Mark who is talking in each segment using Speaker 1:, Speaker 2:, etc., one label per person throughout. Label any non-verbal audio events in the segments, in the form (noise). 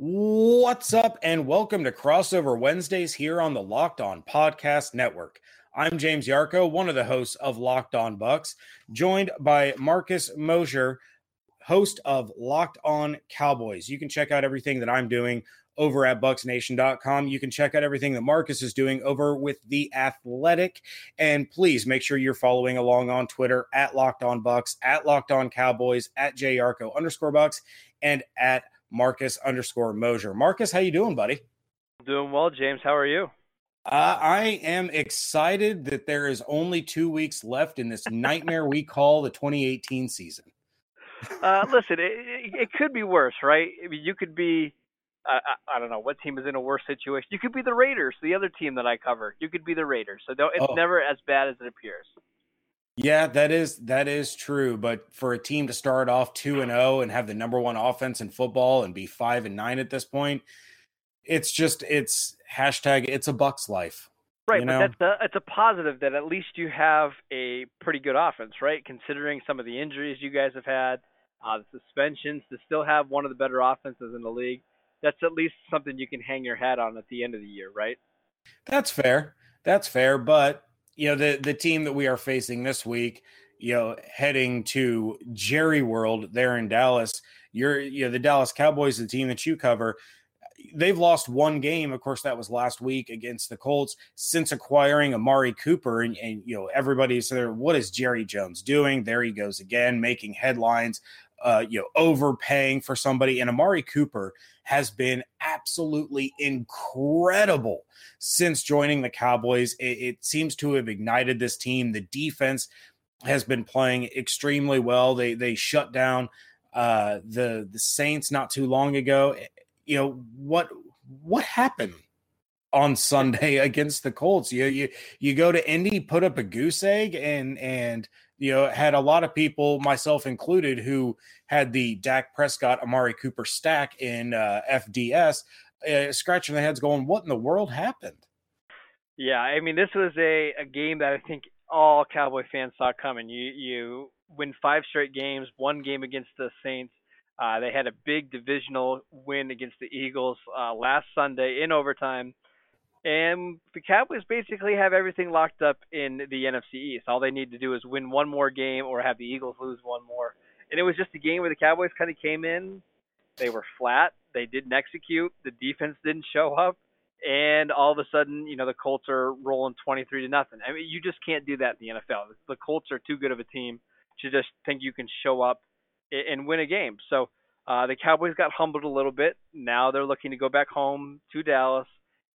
Speaker 1: What's up, and welcome to Crossover Wednesdays here on the Locked On Podcast Network. I'm James Yarcho, one of the hosts of Locked On Bucs, joined by Marcus Mosher, host of Locked On Cowboys. You can check out everything that I'm doing over at bucsnation.com. You can check out everything that Marcus is doing over with The Athletic. And please make sure you're following along on Twitter at Locked On Bucs, at Locked On Cowboys, at JYarcho underscore Bucs, and at Marcus underscore Mosher. Marcus, how you doing, buddy?
Speaker 2: Doing well, James. How are you?
Speaker 1: Uh, I am excited that there is only two weeks left in this nightmare we call the 2018 season.
Speaker 2: uh, listen, it, it, could be worse, right? I mean, you could be, uh, I don't know, what team is in a worse situation? You could be the Raiders, the other team that I cover. You could be the Raiders. So it's oh. never as bad as it appears.
Speaker 1: Yeah, that is that is true. But for a team to start off two and zero oh and have the number one offense in football and be five and nine at this point, it's just it's hashtag it's a Bucs life.
Speaker 2: Right, but that's a, it's a positive that at least you have a pretty good offense, right? Considering some of the injuries you guys have had, uh, the suspensions, to still have one of the better offenses in the league, that's at least something you can hang your hat on at the end of the year, right?
Speaker 1: That's fair. That's fair, but you know the the team that we are facing this week you know heading to jerry world there in dallas you're you know the dallas cowboys the team that you cover they've lost one game. Of course that was last week against the colts since acquiring amari cooper and, and you know everybody's there what is jerry jones doing? There he goes again making headlines uh, you know, overpaying for somebody. And Amari Cooper has been absolutely incredible since joining the Cowboys. It, it, seems to have ignited this team. The defense has been playing extremely well. They they shut down uh, the the Saints not too long ago. You know what what happened on Sunday (laughs) against the Colts? You you you go to Indy, put up a goose egg, and and you know, had a lot of people, myself included, who had the Dak Prescott, Amari Cooper stack in uh, FDS, uh, scratching their heads, going, "What in the world happened?"
Speaker 2: Yeah, I mean, this was a, a game that I think all Cowboy fans saw coming. You you win five straight games, one game against the Saints. Uh, they had a big divisional win against the Eagles uh, last Sunday in overtime. And the Cowboys basically have everything locked up in the NFC East. All they need to do is win one more game or have the Eagles lose one more. And it was just a game where the Cowboys kind of came in. They were flat. They didn't execute. The defense didn't show up. And all of a sudden, you know, the Colts are rolling 23 to nothing. I mean, you just can't do that in the NFL. The Colts are too good of a team to just think you can show up and win a game. So uh, the Cowboys got humbled a little bit. Now they're looking to go back home to Dallas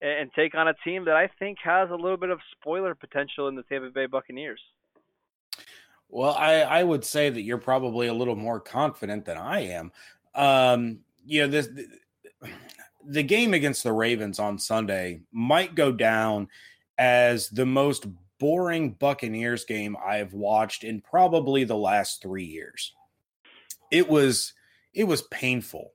Speaker 2: and take on a team that I think has a little bit of spoiler potential in the Tampa Bay Buccaneers.
Speaker 1: Well, I, I would say that you're probably a little more confident than I am. Um, you know, this the, the game against the Ravens on Sunday might go down as the most boring Buccaneers game I've watched in probably the last three years. It was it was painful.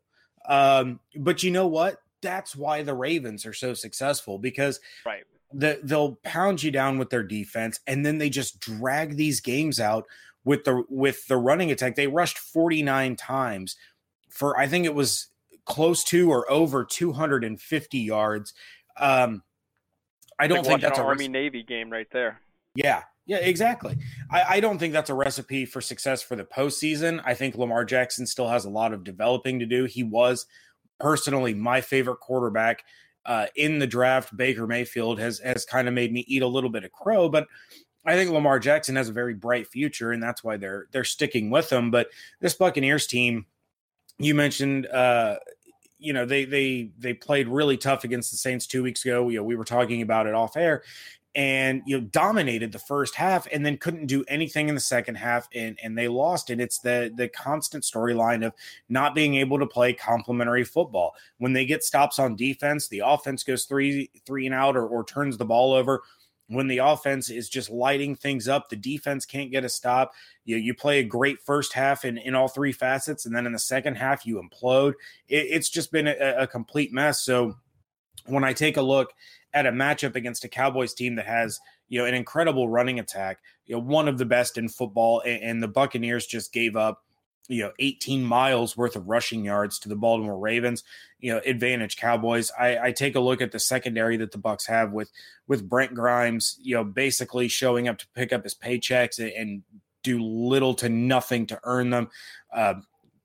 Speaker 1: Um, but you know what? That's why the Ravens are so successful because
Speaker 2: right.
Speaker 1: The, they'll pound you down with their defense and then they just drag these games out with the with the running attack. They rushed 49 times for I think it was close to or over 250 yards. Um I don't
Speaker 2: like
Speaker 1: think that's
Speaker 2: an
Speaker 1: a
Speaker 2: Army Navy game right there.
Speaker 1: Yeah, yeah, exactly. I, I, don't think that's a recipe for success for the postseason. I think Lamar Jackson still has a lot of developing to do. He was personally my favorite quarterback uh, in the draft. Baker Mayfield has has kind of made me eat a little bit of crow, but I think Lamar Jackson has a very bright future, and that's why they're they're sticking with him. But this Buccaneers team, you mentioned, uh, you know, they they they played really tough against the Saints two weeks ago. You know, we were talking about it off air, and you know dominated the first half and then couldn't do anything in the second half and and they lost. And it's the the constant storyline of not being able to play complementary football. When they get stops on defense the offense goes three three and out or, or turns the ball over. When the offense is just lighting things up the defense can't get a stop. You you play a great first half in in all three facets and then in the second half you implode. It, it's just been a, a complete mess. So when i take a look at a matchup against a Cowboys team that has you know an incredible running attack, you know one of the best in football, and, and the Buccaneers just gave up you know 18 miles worth of rushing yards to the Baltimore Ravens. You know, advantage Cowboys. I, I take a look at the secondary that the Bucs have with with Brent Grimes. You know, basically showing up to pick up his paychecks and, and do little to nothing to earn them. Uh,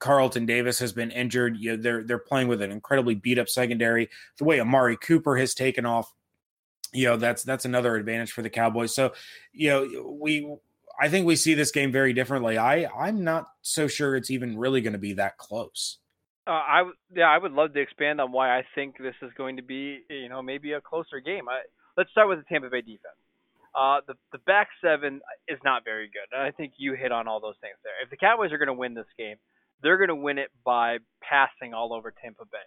Speaker 1: Carlton Davis has been injured. You know, they're they're playing with an incredibly beat up secondary. The way Amari Cooper has taken off, you know, that's that's another advantage for the Cowboys. So, you know, we I think we see this game very differently. I I'm not so sure it's even really going to be that close.
Speaker 2: Uh, I yeah, I would love to expand on why I think this is going to be you know maybe a closer game. I, let's start with the Tampa Bay defense. Uh, the the back seven is not very good, I think you hit on all those things there. If the Cowboys are going to win this game, they're going to win it by passing all over Tampa Bay.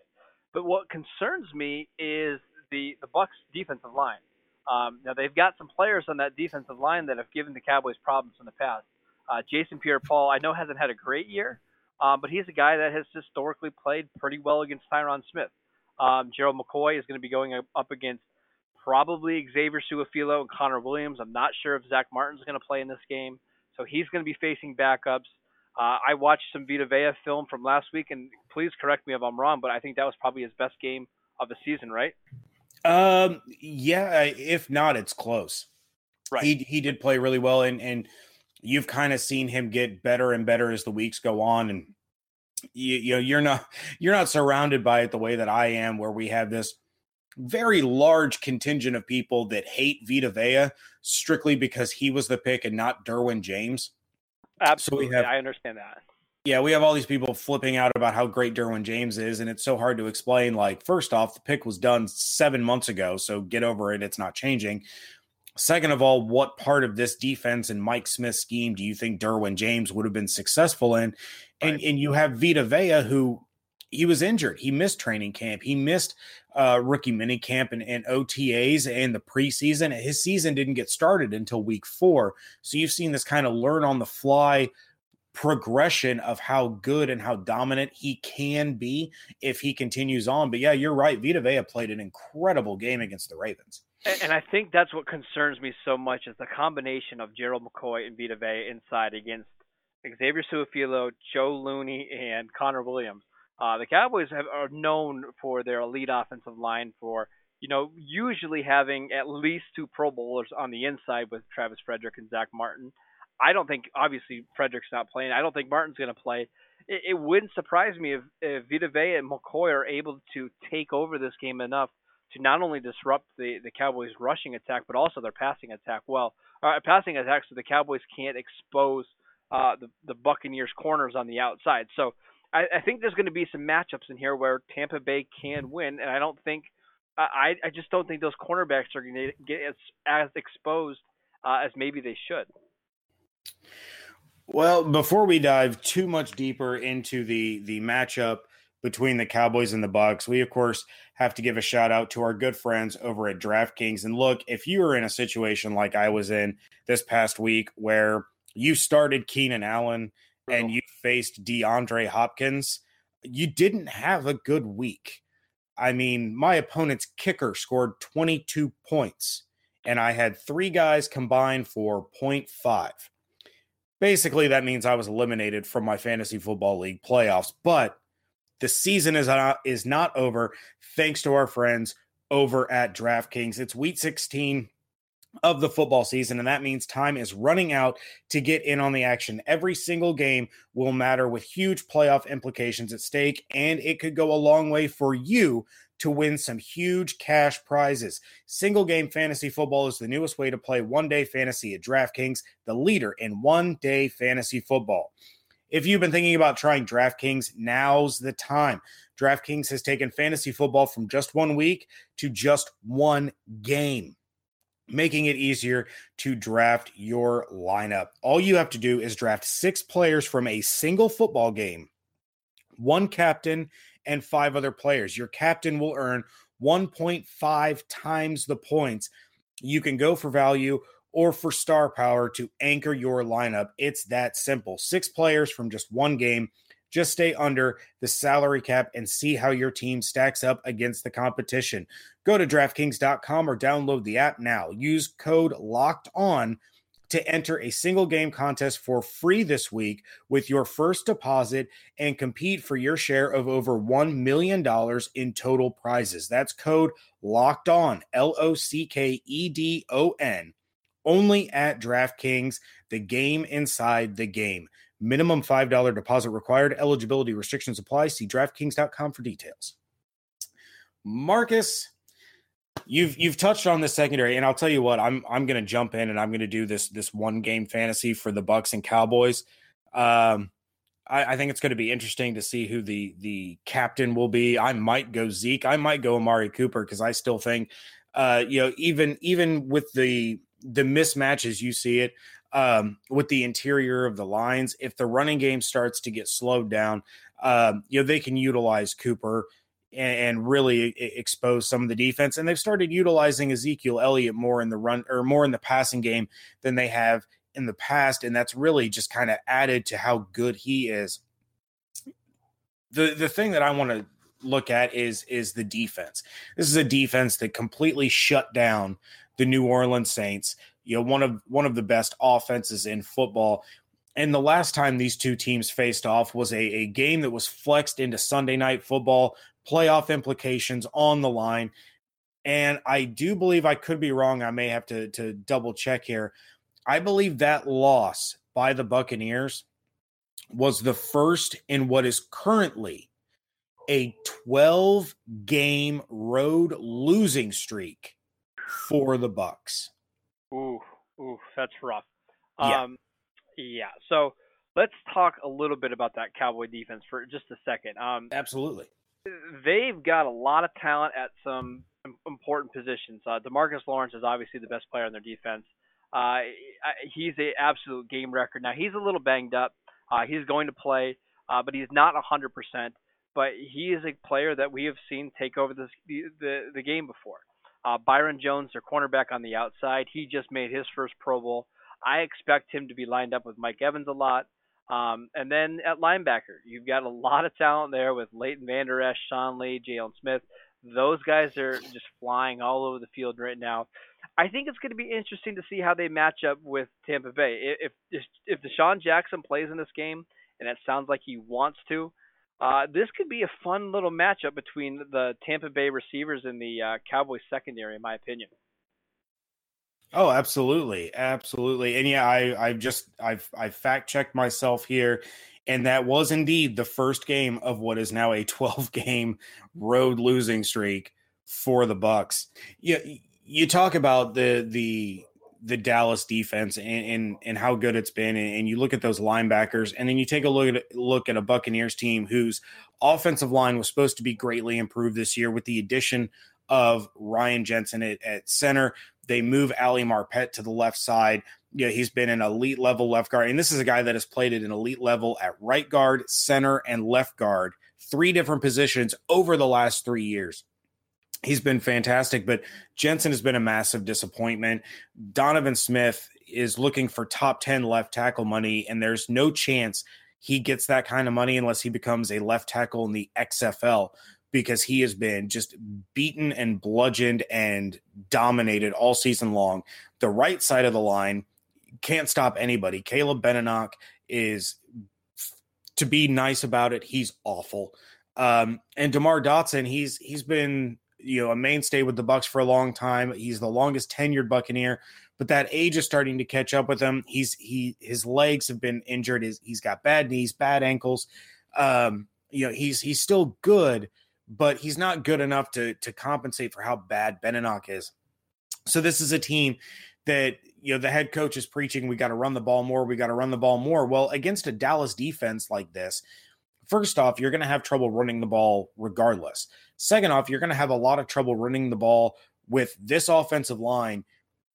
Speaker 2: But what concerns me is the the Bucs defensive line. Um, now they've got some players on that defensive line that have given the Cowboys problems in the past. Uh, Jason Pierre-Paul, I know hasn't had a great year, um, but he's a guy that has historically played pretty well against Tyron Smith. Um, Gerald McCoy is going to be going up against probably Xavier Su'a-Filo and Connor Williams. I'm not sure if Zack Martin's going to play in this game, so he's going to be facing backups. Uh, I watched some Vita Vea film from last week, and please correct me if I'm wrong, but I think that was probably his best game of the season, right?
Speaker 1: Um, yeah, if not, it's close.
Speaker 2: Right.
Speaker 1: He he did play really well, and and you've kind of seen him get better and better as the weeks go on, and you, you know you're not (laughs) you're not surrounded by it the way that I am, where we have this very large contingent of people that hate Vita Vea strictly because he was the pick and not Derwin James.
Speaker 2: Absolutely, so have, I understand that.
Speaker 1: Yeah, we have all these people flipping out about how great Derwin James is, and it's so hard to explain. Like, first off, the pick was done seven months ago, so get over it. It's not changing. Second of all, what part of this defense and Mike Smith's scheme do you think Derwin James would have been successful in? And right. and you have Vita Vea, who he was injured. He missed training camp. He missed uh, rookie mini camp and, and OTAs and the preseason. His season didn't get started until week four. So you've seen this kind of learn on the fly progression of how good and how dominant he can be if he continues on. But yeah, you're right. Vita Vea played an incredible game against the Ravens.
Speaker 2: And I think that's what concerns me so much is the combination of Gerald McCoy and Vita Vea inside against Xavier Su'a-Filo, Joe Looney, and Connor Williams. Uh, the Cowboys have, are known for their elite offensive line for, you know, usually having at least two Pro Bowlers on the inside with Travis Frederick and Zack Martin. I don't think, obviously, Frederick's not playing. I don't think Martin's going to play. It, it, wouldn't surprise me if, if Vita Vea and McCoy are able to take over this game enough to not only disrupt the, the Cowboys' rushing attack, but also their passing attack well. Uh, passing attack so the Cowboys can't expose uh, the, the Buccaneers' corners on the outside. So I, I think there's going to be some matchups in here where Tampa Bay can win, and I don't think I I just don't think those cornerbacks are going to get as, as exposed uh, as maybe they should.
Speaker 1: Well, before we dive too much deeper into the the matchup between the Cowboys and the Bucs, we of course have to give a shout out to our good friends over at DraftKings. And look, if you are in a situation like I was in this past week where you started Keenan Allen and you faced DeAndre Hopkins, you didn't have a good week. I mean, my opponent's kicker scored 22 points, and I had three guys combined for 0.5. Basically, that means I was eliminated from my fantasy football league playoffs, but the season is not, is not over thanks to our friends over at DraftKings. It's week 16 of the football season, and that means time is running out to get in on the action. Every single game will matter with huge playoff implications at stake, and it could go a long way for you to win some huge cash prizes. Single game fantasy football is the newest way to play one day fantasy at DraftKings, the leader in one day fantasy football. If you've been thinking about trying DraftKings, now's the time. DraftKings has taken fantasy football from just one week to just one game making it easier to draft your lineup. All you have to do is draft six players from a single football game, one captain, and five other players. Your captain will earn 1.5 times the points. You can go for value or for star power to anchor your lineup. It's that simple. Six players from just one game just stay under the salary cap and see how your team stacks up against the competition. Go to DraftKings.com or download the app now. Use code LOCKED ON to enter a single game contest for free this week with your first deposit and compete for your share of over $1 million in total prizes. That's code locked on, L O C K E D O N, only at DraftKings, the game inside the game. Minimum $5 deposit required. Eligibility restrictions apply. See DraftKings.com for details. Marcus, you've you've touched on the secondary, and I'll tell you what, I'm I'm gonna jump in and I'm gonna do this this one game fantasy for the Bucs and Cowboys. Um I, I think it's to be interesting to see who the the captain will be. I might go Zeke. I might go Amari Cooper because I still think, uh, you know, even even with the the mismatches you see it, um, with the interior of the lines. If the running game starts to get slowed down, um, you know they can utilize Cooper and, and really expose some of the defense. And they've started utilizing Ezekiel Elliott more in the run or more in the passing game than they have in the past, and that's really just kind of added to how good he is. The the thing that I want to look at is is the defense. This is a defense that completely shut down the New Orleans Saints you know one of one of the best offenses in football. And the last time these two teams faced off was a, a game that was flexed into Sunday night football, playoff implications on the line. And I do believe I could be wrong. I may have to, to double check here. I believe that loss by the Buccaneers was the first in what is currently a 12 game road losing streak for the Bucs.
Speaker 2: Ooh, ooh, that's rough. Yeah. Um, yeah. So let's talk a little bit about that Cowboy defense for just a second. Um,
Speaker 1: Absolutely.
Speaker 2: They've got a lot of talent at some important positions. Uh, Demarcus Lawrence is obviously the best player on their defense. Uh, he's a absolute game record. Now he's a little banged up. Uh, he's going to play, uh, but he's not 100%. But he is a player that we have seen take over this, the, the the game before. Uh, Byron Jones, their cornerback on the outside, he just made his first Pro Bowl. I expect him to be lined up with Mike Evans a lot. Um, and then at linebacker, you've got a lot of talent there with Leighton Vander Esch, Sean Lee, Jaylon Smith. Those guys are just flying all over the field right now. I think it's going to be interesting to see how they match up with Tampa Bay. If if, if DeSean Jackson plays in this game, and it sounds like he wants to, uh, this could be a fun little matchup between the Tampa Bay receivers and the uh, Cowboys secondary, in my opinion.
Speaker 1: Oh, absolutely, absolutely, and yeah, I I've just I've I fact checked myself here, and that was indeed the first game of what is now a (laughs) 12 game road losing streak for the Bucs. Yeah, you, you talk about the the the Dallas defense and, and, and how good it's been, and, you look at those linebackers, and then you take a look at look at a Buccaneers team whose offensive line was supposed to be greatly improved this year with the addition of Ryan Jensen at, at center. They move Ali Marpet to the left side. Yeah, he's been an elite level left guard, and this is a guy that has played at an elite level at right guard, center, and left guard, three different positions over the last three years he's been fantastic, but Jensen has been a massive disappointment. Donovan Smith is looking for top 10 left tackle money, and there's no chance he gets that kind of money unless he becomes a left tackle in the XFL because he has been just beaten and bludgeoned and dominated all season long. The right side of the line can't stop anybody. Caleb Benenoch is, to be nice about it, he's awful. Um, and Demar Dotson, he's he's been you know a mainstay with the Bucs for a long time. He's the longest tenured Buccaneer, but that age is starting to catch up with him. He's he his legs have been injured. He's, he's got bad knees, bad ankles. Um, you know he's he's still good, but he's not good enough to to compensate for how bad Benenoch is. So this is a team that you know the head coach is preaching we got to run the ball more we got to run the ball more well against a dallas defense like this first off you're going to have trouble running the ball regardless Second off, you're going to have a lot of trouble running the ball with this offensive line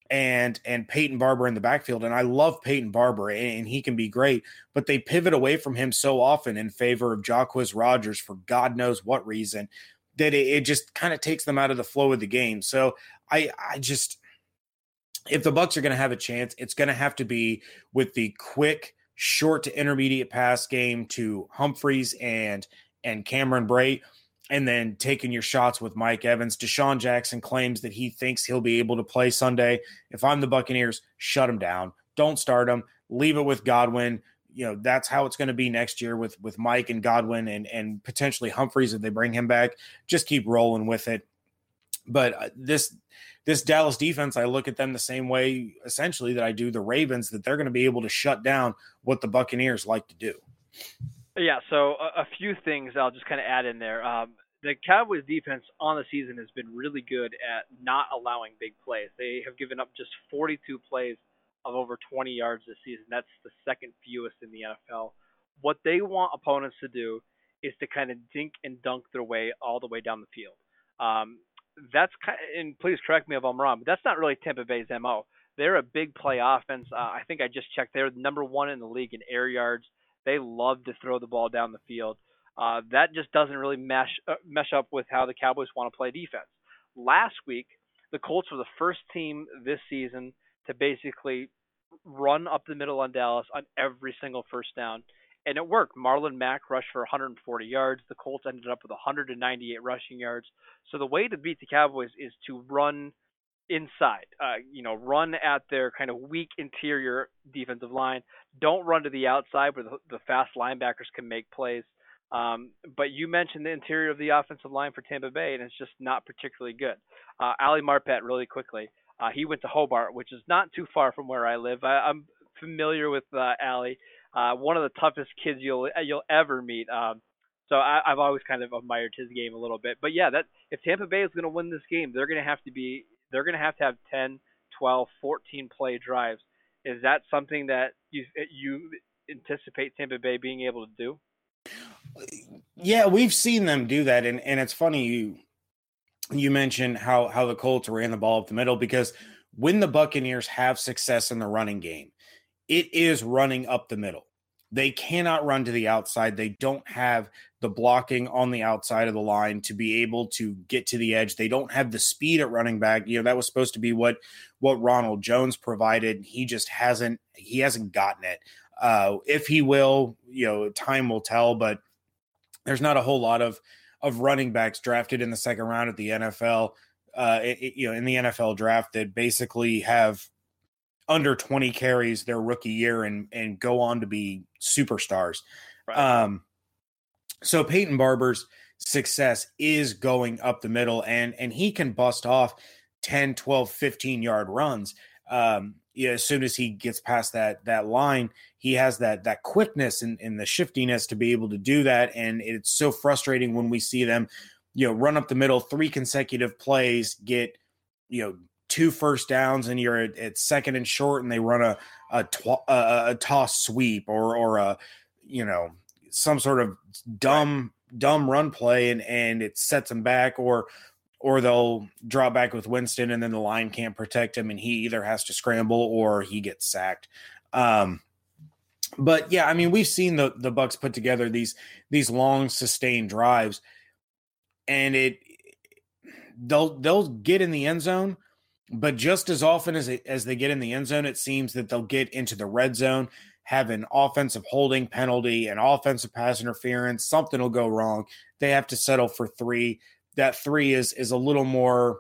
Speaker 1: and and Peyton Barber in the backfield. And I love Peyton Barber, and he can be great, but they pivot away from him so often in favor of Jacquizz Rodgers for God knows what reason that it, it just kind of takes them out of the flow of the game. So I I just if the Bucs are going to have a chance, it's going to have to be with the quick, short to intermediate pass game to Humphries and and Cameron Brate, and then taking your shots with Mike Evans. DeSean Jackson claims that he thinks he'll be able to play Sunday. If I'm the Buccaneers, shut him down. don't start him. Leave it with Godwin. You know that's how it's going to be next year with with Mike and Godwin and and potentially Humphries if they bring him back. Just keep rolling with it. But uh, this this Dallas defense, I look at them the same way essentially that I do the Ravens. That they're going to be able to shut down what the Buccaneers like to do.
Speaker 2: Yeah, so a, a few things I'll just kind of add in there. Um, the Cowboys defense on the season has been really good at not allowing big plays. They have given up just 42 plays of over 20 yards this season. That's the second fewest in the NFL. What they want opponents to do is to kind of dink and dunk their way all the way down the field. Um, that's kind of, and please correct me if I'm wrong, but that's not really Tampa Bay's mo. They're a big play offense. Uh, I think I just checked. They're number one in the league in air yards. They love to throw the ball down the field. Uh, that just doesn't really mesh uh, mesh up with how the Cowboys want to play defense. Last week, the Colts were the first team this season to basically run up the middle on Dallas on every single first down, and it worked. Marlon Mack rushed for 140 yards. The Colts ended up with 198 rushing yards. So the way to beat the Cowboys is to run inside. Uh, you know, run at their kind of weak interior defensive line. Don't run to the outside where the, the fast linebackers can make plays. Um, but you mentioned the interior of the offensive line for Tampa Bay, and it's just not particularly good. Uh, Ali Marpet, really quickly, uh, he went to Hobart, which is not too far from where I live. I, I'm familiar with uh, Ali, uh, one of the toughest kids you'll you'll ever meet. Um, so I, I've always kind of admired his game a little bit. But yeah, that if Tampa Bay is going to win this game, they're going to have to be they're going to have to have 10, 12, 14 play drives. Is that something that you you anticipate Tampa Bay being able to do?
Speaker 1: Yeah, we've seen them do that, and and it's funny you you mentioned how how the Colts ran the ball up the middle because when the Buccaneers have success in the running game, it is running up the middle. They cannot run to the outside. They don't have the blocking on the outside of the line to be able to get to the edge. They don't have the speed at running back. You know, that was supposed to be what what Ronald Jones provided. He just hasn't he hasn't gotten it. Uh if he will, you know, time will tell, but there's not a whole lot of of running backs drafted in the second round at the NFL, uh, it, you know, in the NFL draft that basically have under 20 carries their rookie year and and go on to be superstars. Right. Um, so Peyton Barber's success is going up the middle and and he can bust off 10, 12, 15 yard runs. Um, yeah, as soon as he gets past that that line, he has that that quickness and, and the shiftiness to be able to do that. And it's so frustrating when we see them, you know, run up the middle, three consecutive plays, get you know two first downs, and you're at, at second and short, and they run a a, tw- a, a toss sweep or or a you know some sort of dumb dumb run play, and and it sets them back, or or they'll draw back with Winston and then the line can't protect him and he either has to scramble or he gets sacked. Um, but yeah, I mean, we've seen the the Bucs put together these these long sustained drives, and it they'll they'll get in the end zone, but just as often as it, as they get in the end zone, it seems that they'll get into the red zone, have an offensive holding penalty, an offensive pass interference, something will go wrong. They have to settle for three that three is is a little more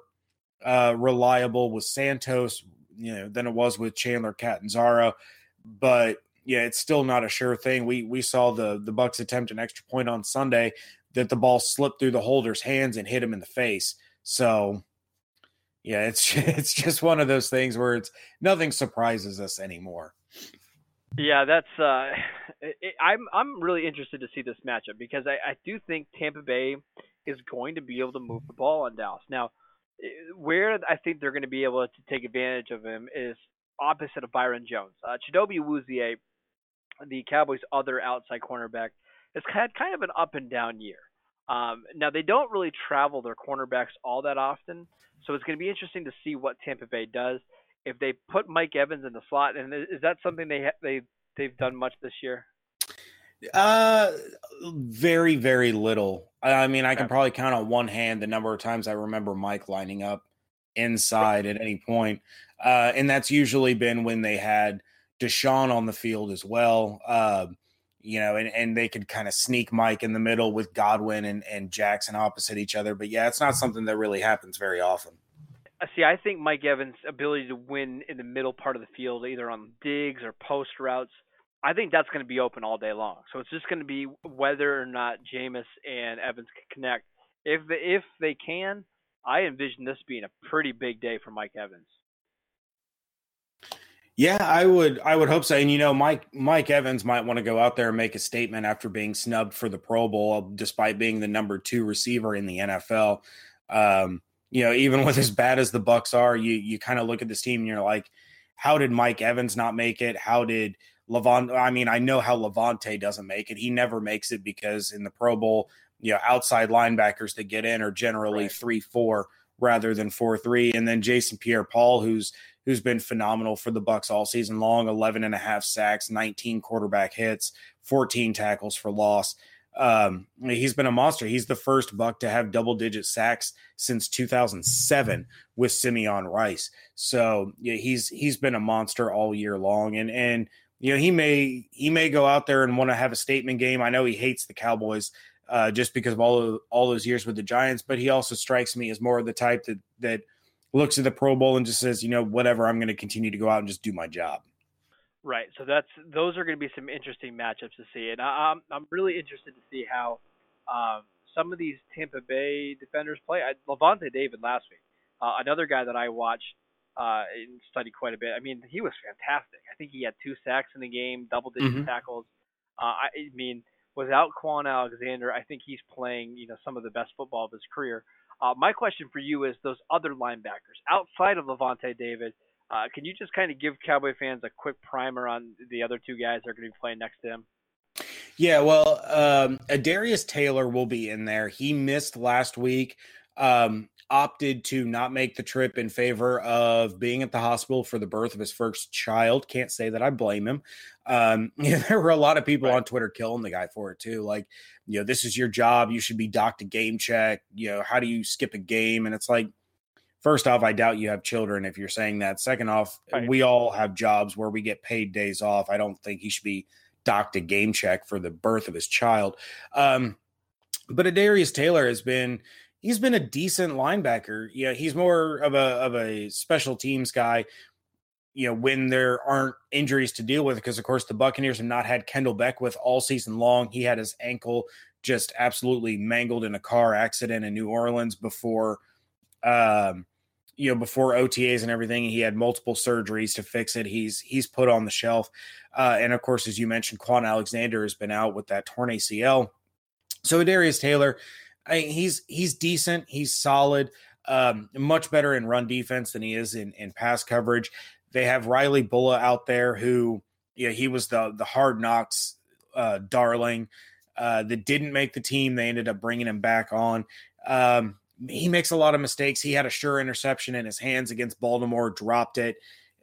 Speaker 1: uh, reliable with Santos, you know, than it was with Chandler Catanzaro. But yeah, it's still not a sure thing. We we saw the the Bucks attempt an extra point on Sunday that the ball slipped through the holder's hands and hit him in the face. So yeah, it's (laughs) it's just one of those things where it's nothing surprises us anymore.
Speaker 2: Yeah, that's uh, (laughs) it, I'm I'm really interested to see this matchup because I, I do think Tampa Bay is going to be able to move the ball on Dallas. Now, eh, where I think they're going to be able to take advantage of him is opposite of Byron Jones. Uh, Chidobe Awuzie, the Cowboys' other outside cornerback, has had kind of an up and down year. Um, now they don't really travel their cornerbacks all that often, so it's going to be interesting to see what Tampa Bay does if they put Mike Evans in the slot. And is that something they ha- they they've done much this year?
Speaker 1: Uh, very very little. I mean, I can probably count on one hand the number of times I remember Mike lining up inside at any point. Uh, and that's usually been when they had DeSean on the field as well. Uh, you know, and, and they could kind of sneak Mike in the middle with Godwin and, and Jackson opposite each other. But yeah, it's not something that really happens very often.
Speaker 2: Uh, see, I think Mike Evans' ability to win in the middle part of the field, either on digs or post routes, I think that's going to be open all day long. So it's just going to be whether or not Jameis and Evans can connect. If the, if they can, I envision this being a pretty big day for Mike Evans.
Speaker 1: Yeah, I would I would hope so. And you know, Mike Mike Evans might want to go out there and make a statement after being snubbed for the Pro Bowl, despite being the number two receiver in the NFL. Um, you know, even with as (laughs) bad as the Bucs are, you you kind of look at this team and you're like, how did Mike Evans not make it? How did Levant? I mean, I know how Lavonte doesn't make it. He never makes it because in the Pro Bowl, you know, outside linebackers that get in are generally right. three four rather than four three. And then Jason Pierre Paul, who's who's been phenomenal for the Bucs all season long 11 and a half sacks 19 quarterback hits 14 tackles for loss. Um, he's been a monster. He's the first buck to have double digit sacks since 2007 with simeon rice. So yeah he's he's been a monster all year long. And and you know he may he may go out there and want to have a statement game. I know he hates the cowboys uh, just because of all of, all those years with the giants but he also strikes me as more of the type that that looks at the Pro Bowl and just says, you know, whatever, I'm going to continue to go out and just do my job.
Speaker 2: Right. So that's those are going to be some interesting matchups to see, and I, am I'm really interested to see how um, some of these Tampa Bay defenders play. I, Lavonte David last week, uh, another guy that I watched uh, and studied quite a bit. I mean, he was fantastic. I think he had two sacks in the game, double digit mm-hmm. tackles. Uh, I, I mean, without Kwon Alexander, I think he's playing you know some of the best football of his career. Uh, my question for you is those other linebackers outside of Lavonte David. Uh, can you just kind of give Cowboy fans a quick primer on the other two guys that are going to be playing next to him?
Speaker 1: Yeah, well, um, Darius Taylor will be in there. He missed last week. Um, opted to not make the trip in favor of being at the hospital for the birth of his first child. Can't say that I blame him. Um, (laughs) you know, there were a lot of people right. on Twitter killing the guy for it too. Like, you know, this is your job. You should be docked a game check. You know, how do you skip a game? And it's like, first off, I doubt you have children if you're saying that. Second off, right. we all have jobs where we get paid days off. I don't think he should be docked a game check for the birth of his child. Um, but Adarius Taylor has been he's been a decent linebacker. Yeah, he's more of a of a special teams guy. You know, when there aren't injuries to deal with, because of course the Buccaneers have not had Kendell Beckwith all season long. He had his ankle just absolutely mangled in a car accident in New Orleans before, um, you know, before OTAs and everything. He had multiple surgeries to fix it. He's he's put on the shelf, uh, and of course, as you mentioned, Kwon Alexander has been out with that torn ACL. So Darius Taylor I, he's he's decent. He's solid. Um, much better in run defense than he is in in pass coverage. They have Riley Bullough out there, who yeah, he was the the hard knocks uh, darling uh, that didn't make the team. They ended up bringing him back on. Um, he makes a lot of mistakes. He had a sure interception in his hands against Baltimore, dropped it.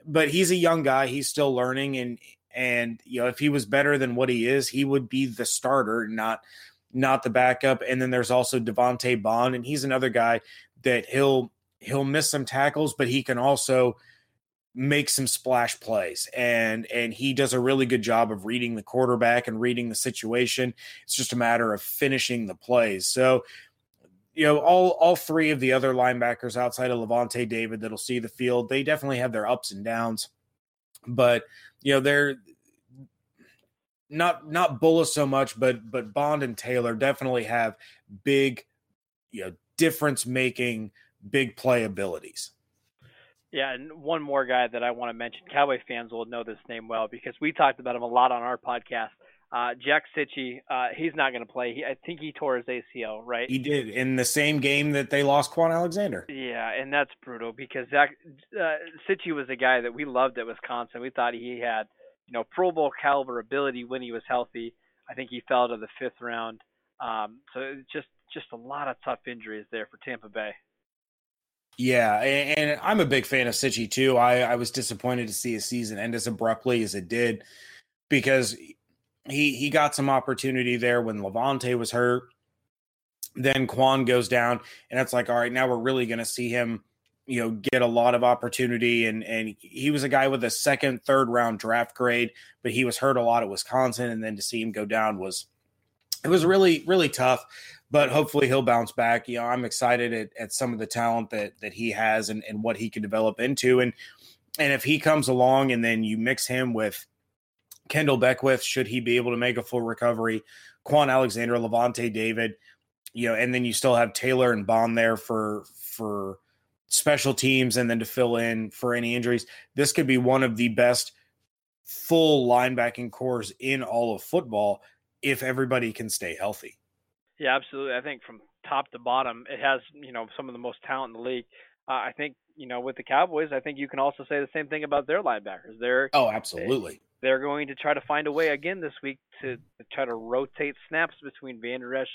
Speaker 1: But he's a young guy. He's still learning, and and you know if he was better than what he is, he would be the starter, not not the backup. And then there's also Devante Bond, and he's another guy that he'll he'll miss some tackles, but he can also make some splash plays. And and he does a really good job of reading the quarterback and reading the situation. It's just a matter of finishing the plays. So you know all all three of the other linebackers outside of Lavonte David that'll see the field they definitely have their ups and downs. But you know they're not not Bullough so much, but but Bond and Taylor definitely have big, you know, difference making big play abilities.
Speaker 2: Yeah, and one more guy that I want to mention. Cowboy fans will know this name well because we talked about him a lot on our podcast. Uh, Jack Cichy, uh, he's not going to play. He, I think he tore his ACL, right?
Speaker 1: He did in the same game that they lost Kwon Alexander.
Speaker 2: Yeah, and that's brutal because Zach uh, Cichy was a guy that we loved at Wisconsin. We thought he had you know, Pro Bowl caliber ability when he was healthy. I think he fell to the fifth round. Um, so just just a lot of tough injuries there for Tampa Bay.
Speaker 1: Yeah, and, I'm a big fan of Cichy too. I, I was disappointed to see his season end as abruptly as it did because he he got some opportunity there when Lavonte was hurt. Then Kwon goes down, and it's like, all right, now we're really going to see him you know get a lot of opportunity and and he was a guy with a second third round draft grade but he was hurt a lot at wisconsin and then to see him go down was it was really really tough but hopefully he'll bounce back. You know, I'm excited at, at some of the talent that that he has and, and what he can develop into. And and if he comes along and then you mix him with Kendell Beckwith, should he be able to make a full recovery, Kwon Alexander, Lavonte David, you know, and then you still have Taylor and Bond there for for special teams and then to fill in for any injuries. This could be one of the best full linebacking cores in all of football if everybody can stay healthy.
Speaker 2: Yeah, absolutely. I think from top to bottom, it has you know some of the most talent in the league. Uh, I think you know with the Cowboys, I think you can also say the same thing about their linebackers. They're
Speaker 1: oh, absolutely.
Speaker 2: They, are going to try to find a way again this week to, to try to rotate snaps between Vander Esch,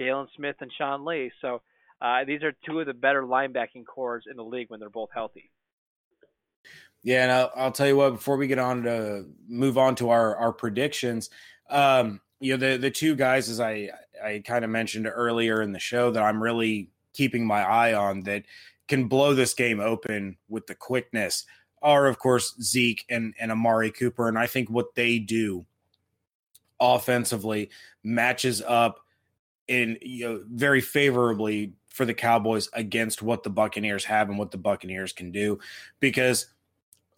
Speaker 2: Jaylon Smith, and Sean Lee. So uh, these are two of the better linebacking cores in the league when they're both healthy.
Speaker 1: Yeah, and I'll, I'll, tell you what. Before we get on to move on to our our predictions, um, you know the the two guys as I I kind of mentioned earlier in the show that I'm really keeping my eye on that can blow this game open with the quickness are of course Zeke and and Amari Cooper and I think what they do offensively matches up in you know very favorably for the Cowboys against what the Buccaneers have and what the Buccaneers can do because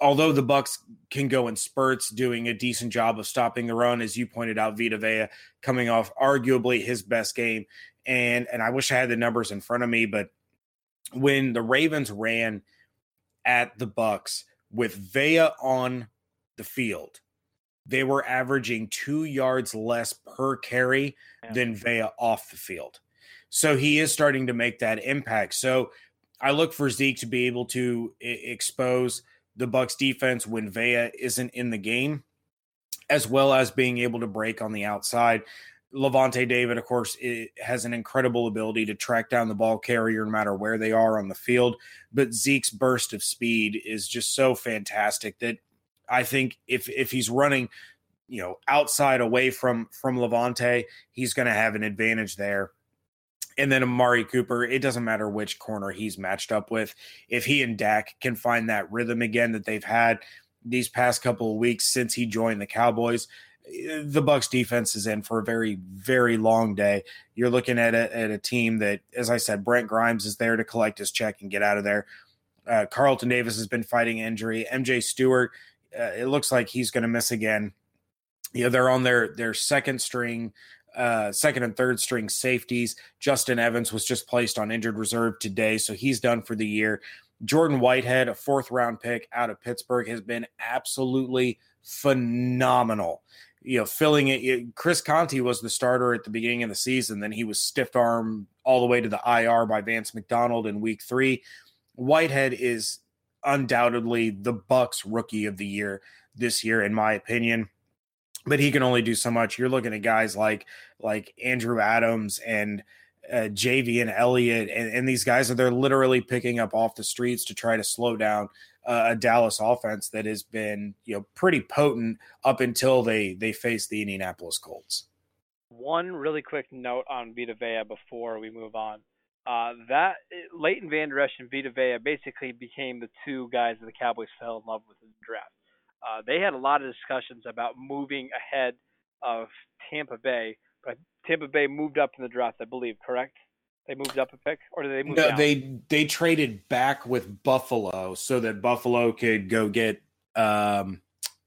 Speaker 1: although the Bucs can go in spurts, doing a decent job of stopping the run, as you pointed out, Vita Vea coming off arguably his best game, and and I wish I had the numbers in front of me, but when the Ravens ran at the Bucs with Vea on the field, they were averaging two yards less per carry yeah. than Vea off the field. So he is starting to make that impact. So I look for Zeke to be able to expose the Bucs defense when Vea isn't in the game, as well as being able to break on the outside. Lavonte David, of course, has an incredible ability to track down the ball carrier no matter where they are on the field. But Zeke's burst of speed is just so fantastic that I think if if he's running, you know, outside away from from Lavonte, he's going to have an advantage there. And then Amari Cooper, it doesn't matter which corner he's matched up with. If he and Dak can find that rhythm again that they've had these past couple of weeks since he joined the Cowboys, the Bucs defense is in for a very, very long day. You're looking at a, at a team that, as I said, Brent Grimes is there to collect his check and get out of there. Uh, Carlton Davis has been fighting injury. MJ Stewart, uh, it looks like he's going to miss again. Know, they're on their their second string uh, second and third string safeties. Justin Evans was just placed on injured reserve today, so he's done for the year. Jordan Whitehead, a fourth round pick out of Pittsburgh, has been absolutely phenomenal. You know, filling it. Chris Conte was the starter at the beginning of the season. Then he was stiff arm all the way to the IR by Vance McDonald in week three. Whitehead is undoubtedly the Bucs rookie of the year this year, in my opinion but he can only do so much. You're looking at guys like like Andrew Adams and uh, and Elliott, and, and, these guys are they're literally picking up off the streets to try to slow down uh, a Dallas offense that has been you know pretty potent up until they they face the Indianapolis Colts.
Speaker 2: One really quick note on Vita Vea before we move on. Uh, that Leighton Vander Esch and Vita Vea basically became the two guys that the Cowboys fell in love with in the draft. Uh, they had a lot of discussions about moving ahead of Tampa Bay, Tampa Bay moved up in the draft, I believe. Correct? They moved up a pick, or did they move? No,
Speaker 1: down? they they traded back with Buffalo so that Buffalo could go get um,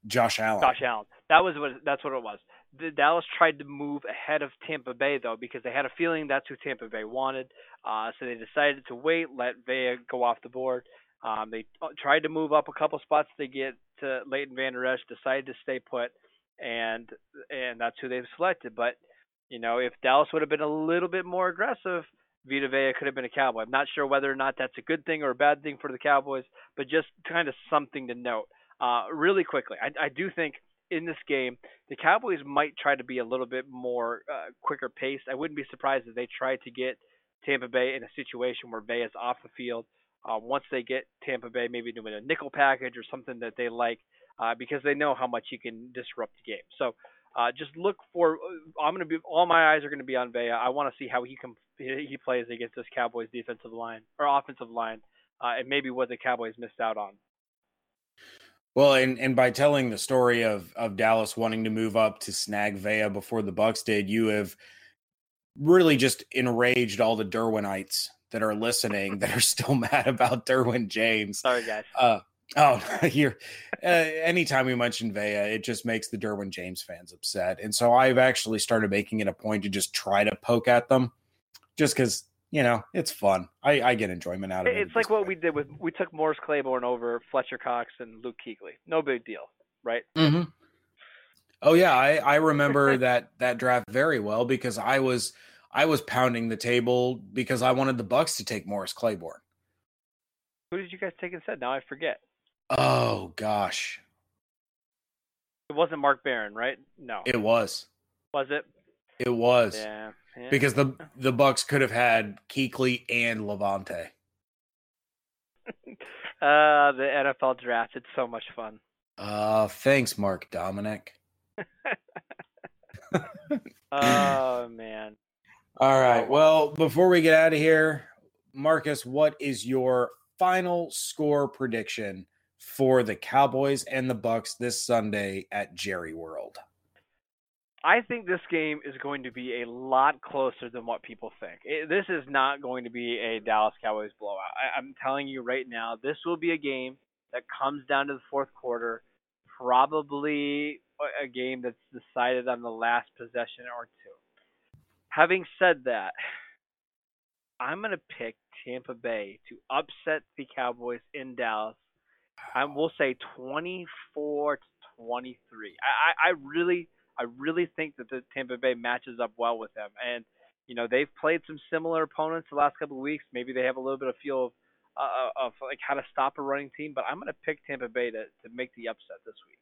Speaker 1: Josh Allen.
Speaker 2: Josh Allen. That was what. That's what it was. The Dallas tried to move ahead of Tampa Bay though because they had a feeling that's who Tampa Bay wanted. Uh, so they decided to wait, let Vea go off the board. Um, they uh, tried to move up a couple spots to get to Leighton Vander Esch, decided to stay put, and and that's who they've selected. But you know, if Dallas would have been a little bit more aggressive, Vita Vea could have been a Cowboy. I'm not sure whether or not that's a good thing or a bad thing for the Cowboys, but just kind of something to note. Uh, really quickly, I, I do think in this game the Cowboys might try to be a little bit more uh, quicker paced. I wouldn't be surprised if they tried to get Tampa Bay in a situation where Vea is off the field uh, once they get Tampa Bay, maybe doing a nickel package or something that they like, uh, because they know how much he can disrupt the game. So uh, just look for. Uh, I'm going to be. All my eyes are going to be on Vea. I want to see how he can he plays against this Cowboys defensive line or offensive line, uh, and maybe what the Cowboys missed out on.
Speaker 1: Well, and, and by telling the story of of Dallas wanting to move up to snag Vea before the Bucs did, you have really just enraged all the Derwinites that are listening that are still (laughs) mad about Derwin James.
Speaker 2: Sorry, guys.
Speaker 1: Uh, oh, (laughs) here. Uh, anytime we mention Vea, it just makes the Derwin James fans upset, and so I've actually started making it a point to just try to poke at them, just because you know it's fun. I, I get enjoyment out of it.
Speaker 2: It's like what we did with we took Morris Claiborne over Fletcher Cox and Luke Kuechly. No big deal, right?
Speaker 1: Mm-hmm. Oh yeah, I I remember (laughs) that that draft very well because I was I was pounding the table because I wanted the Bucs to take Morris Claiborne.
Speaker 2: Who did you guys take instead? Now I forget.
Speaker 1: Oh gosh.
Speaker 2: It wasn't Mark Barron, right? No.
Speaker 1: It was.
Speaker 2: Was it?
Speaker 1: It was.
Speaker 2: Yeah. yeah.
Speaker 1: Because the the Bucs could have had Kuechly and Lavonte. (laughs)
Speaker 2: uh the NFL draft, it's so much fun.
Speaker 1: Uh thanks, Mark Dominik. (laughs)
Speaker 2: oh man.
Speaker 1: All right. Well, before we get out of here, Marcus, what is your final score prediction for the Cowboys and the Bucs this Sunday at Jerry World?
Speaker 2: I think this game is going to be a lot closer than what people think. It, this is not going to be a Dallas Cowboys blowout. I, I'm telling you right now, this will be a game that comes down to the fourth quarter, probably a game that's decided on the last possession or two. Having said that, I'm going to pick Tampa Bay to upset the Cowboys in Dallas. I will say 24 to 23. I, I, I really I really think that the Tampa Bay matches up well with them. And you know they've played some similar opponents the last couple of weeks. Maybe they have a little bit of feel of uh, of like how to stop a running team. But I'm going to pick Tampa Bay to to make the upset this week.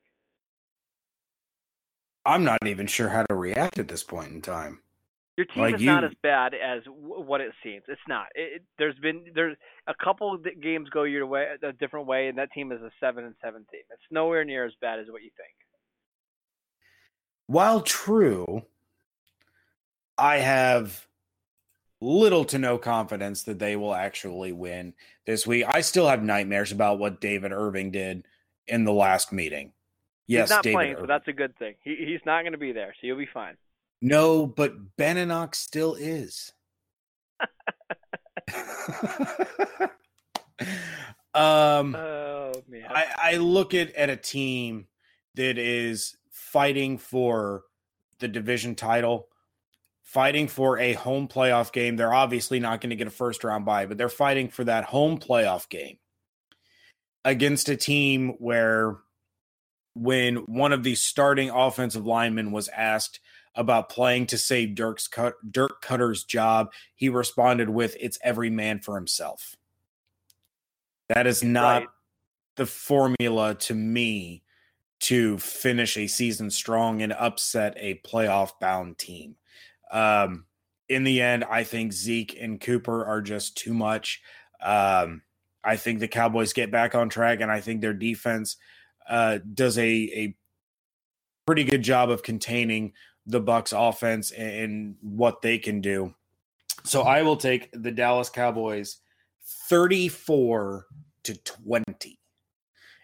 Speaker 1: I'm not even sure how to react at this point in time.
Speaker 2: Your team
Speaker 1: Like
Speaker 2: is
Speaker 1: you-
Speaker 2: not as bad as w- what it seems. It's not. It, it- there's been there's a couple of games go your way a different way, and that team is a seven and seven team. It's nowhere near as bad as what you think.
Speaker 1: While true, I have little to no confidence that they will actually win this week. I still have nightmares about what David Irving did in the last meeting. Yes,
Speaker 2: he's not
Speaker 1: David
Speaker 2: playing,
Speaker 1: Irving.
Speaker 2: so that's a good thing. He, he's not going to be there, so you'll be fine.
Speaker 1: No, but Beninock still is. (laughs) um,
Speaker 2: Oh man.
Speaker 1: I, I look at, at a team that is fighting for the division title, fighting for a home playoff game. They're obviously not going to get a first round bye, but they're fighting for that home playoff game against a team where when one of the starting offensive linemen was asked about playing to save Dirk's cut, Dirk Koetter's job, he responded with, "It's every man for himself." That is not
Speaker 2: Right.
Speaker 1: the formula to me to finish a season strong and upset a playoff bound team. Um, in the end, I think Zeke and Cooper are just too much. Um, I think the Cowboys get back on track, and I think their defense uh, does a a pretty good job of containing the Bucs offense and what they can do. So I will take the Dallas Cowboys 34 to 20.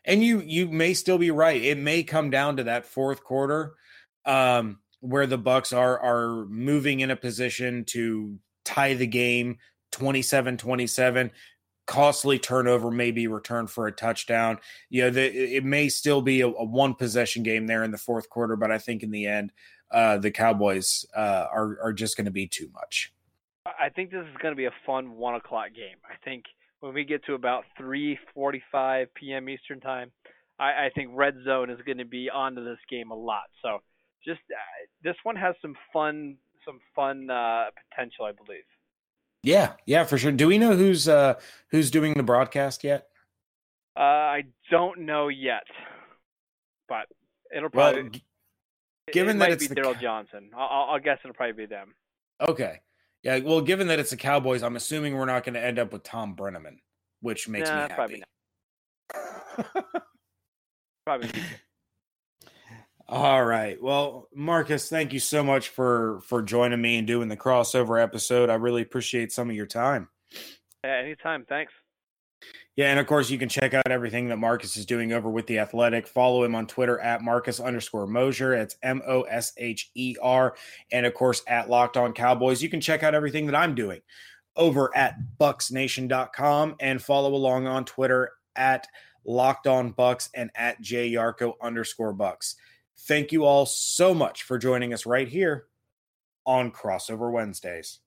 Speaker 1: And you you may still be right. It may come down to that fourth quarter um where the Bucs are are moving in a position to tie the game 27-27 costly turnover may be returned for a touchdown. You know, the, it may still be a, a one possession game there in the fourth quarter, but I think in the end, uh, the Cowboys uh, are are just going to be too much.
Speaker 2: I think this is going to be a fun one o'clock game. I think when we get to about 3:45 p.m. Eastern time, I, I think Red Zone is going to be onto this game a lot. So just uh, this one has some fun, some fun uh, potential, I believe.
Speaker 1: Yeah, yeah, for sure. Do we know who's uh, who's doing the broadcast yet?
Speaker 2: Uh, I don't know yet, but it'll probably. it-
Speaker 1: given
Speaker 2: it
Speaker 1: that it's
Speaker 2: be Daryl Johnston, I'll, I'll- guess it'll probably be them.
Speaker 1: okay, yeah. Well, given that it's the Cowboys, I'm assuming we're not going to end up with Thom Brennaman, which makes
Speaker 2: Nah,
Speaker 1: me
Speaker 2: probably
Speaker 1: happy.
Speaker 2: Probably. (laughs)
Speaker 1: All right. Well, Marcus, thank you so much for for joining me and doing the crossover episode. I really appreciate some of your time.
Speaker 2: yeah, anytime. Thanks.
Speaker 1: Yeah, and of course you can check out everything that Marcus is doing over with the Athletic. Follow him on Twitter at Marcus underscore Mosher. It's M O S H E R, and of course at Locked On Cowboys. You can check out everything that I'm doing over at BucsNation.com and follow along on Twitter at Locked On Bucs and at JYarcho underscore Bucs. Thank you all so much for joining us right here on Crossover Wednesdays.